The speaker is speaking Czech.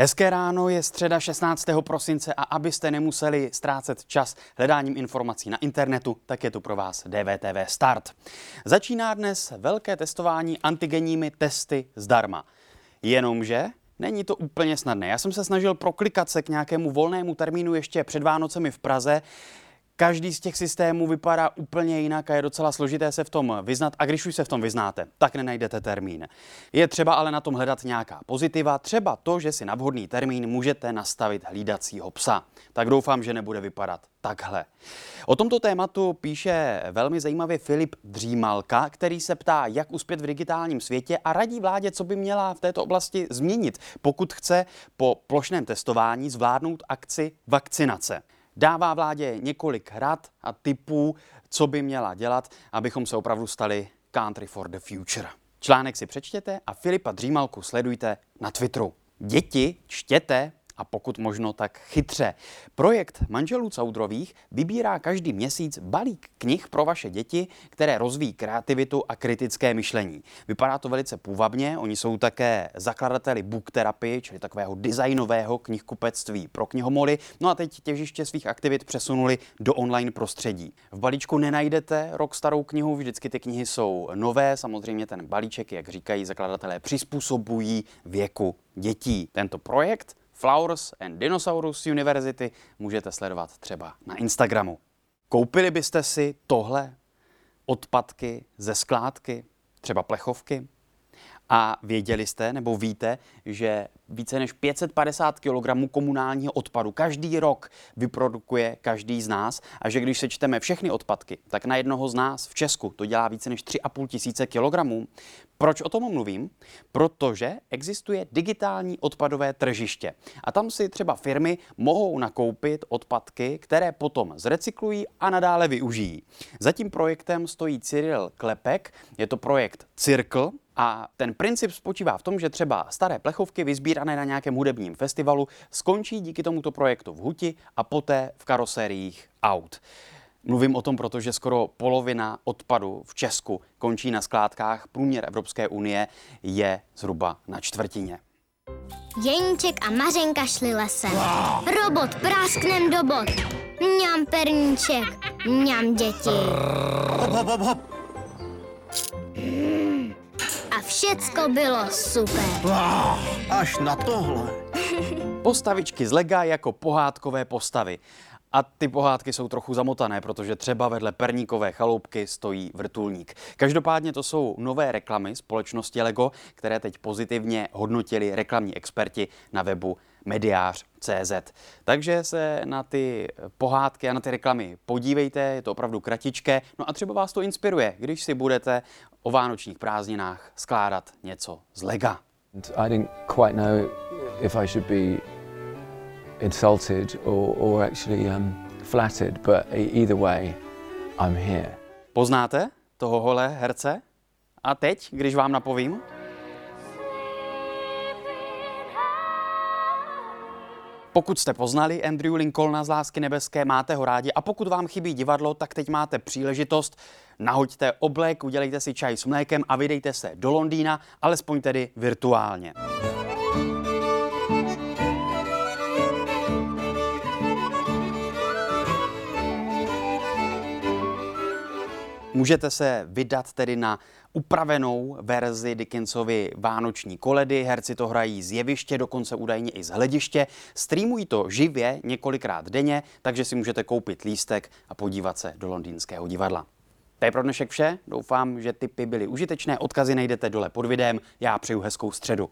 Hezké ráno je středa 16. prosince a abyste nemuseli ztrácet čas hledáním informací na internetu, tak je tu pro vás DVTV Start. Začíná dnes velké testování antigenními testy zdarma. Jenomže Není to úplně snadné. Já jsem se snažil proklikat se k nějakému volnému termínu ještě před Vánocemi v Praze. Každý z těch systémů vypadá úplně jinak a je docela složité se v tom vyznat. A když už se v tom vyznáte, tak nenajdete termín. Je třeba ale na tom hledat nějaká pozitiva, třeba to, že si na vhodný termín můžete nastavit hlídacího psa. Tak doufám, že nebude vypadat takhle. O tomto tématu píše velmi zajímavě Filip Dřímalka, který se ptá, jak uspět v digitálním světě a radí vládě, co by měla v této oblasti změnit, pokud chce po plošném testování zvládnout akci vakcinace. Dává vládě několik rad a typů, co by měla dělat, abychom se opravdu stali country for the future. Článek si přečtěte a Filipa Dřímalku sledujte na Twitteru. Děti čtěte a pokud možno tak chytře. Projekt Manželů Caudrových vybírá každý měsíc balík knih pro vaše děti, které rozvíjí kreativitu a kritické myšlení. Vypadá to velice půvabně, oni jsou také zakladateli book therapy, čili takového designového knihkupectví pro knihomoly, no a teď těžiště svých aktivit přesunuli do online prostředí. V balíčku nenajdete rok starou knihu, vždycky ty knihy jsou nové, samozřejmě ten balíček, jak říkají zakladatelé, přizpůsobují věku dětí. Tento projekt Flowers and Dinosaurus University můžete sledovat třeba na Instagramu. Koupili byste si tohle odpadky ze skládky, třeba plechovky? A věděli jste nebo víte, že více než 550 kg komunálního odpadu každý rok vyprodukuje každý z nás a že když sečteme všechny odpadky, tak na jednoho z nás v Česku to dělá více než 3,5 tisíce kilogramů. Proč o tom mluvím? Protože existuje digitální odpadové tržiště. A tam si třeba firmy mohou nakoupit odpadky, které potom zrecyklují a nadále využijí. Za tím projektem stojí Cyril Klepek, je to projekt Circle, a ten princip spočívá v tom, že třeba staré plechovky vyzbírané na nějakém hudebním festivalu skončí díky tomuto projektu v huti a poté v karosériích aut. Mluvím o tom, protože skoro polovina odpadu v Česku končí na skládkách. Průměr Evropské unie je zhruba na čtvrtině. Jeníček a Mařenka šli lesem. Robot prásknem do bod. Mňam perníček, mňam děti. Hop, hop, hop, hop. Všecko bylo super. Ah, Až na tohle. Postavičky z lega jako pohádkové postavy. A ty pohádky jsou trochu zamotané, protože třeba vedle perníkové chaloupky stojí vrtulník. Každopádně to jsou nové reklamy společnosti Lego, které teď pozitivně hodnotili reklamní experti na webu mediář.cz. Takže se na ty pohádky a na ty reklamy podívejte, je to opravdu kratičké. No a třeba vás to inspiruje, když si budete o vánočních prázdninách skládat něco z lega. I didn't quite know if I should be insulted or, or actually um, flattered, but e- either way, I'm here. Poznáte toho holé herce? A teď, když vám napovím? Pokud jste poznali Andrew Lincolna z Lásky nebeské, máte ho rádi a pokud vám chybí divadlo, tak teď máte příležitost. Nahoďte oblek, udělejte si čaj s mlékem a vydejte se do Londýna, alespoň tedy virtuálně. Můžete se vydat tedy na upravenou verzi Dickensovy Vánoční koledy. Herci to hrají z jeviště, dokonce údajně i z hlediště. Streamují to živě několikrát denně, takže si můžete koupit lístek a podívat se do londýnského divadla. To je pro dnešek vše. Doufám, že tipy byly užitečné. Odkazy najdete dole pod videem. Já přeju hezkou středu.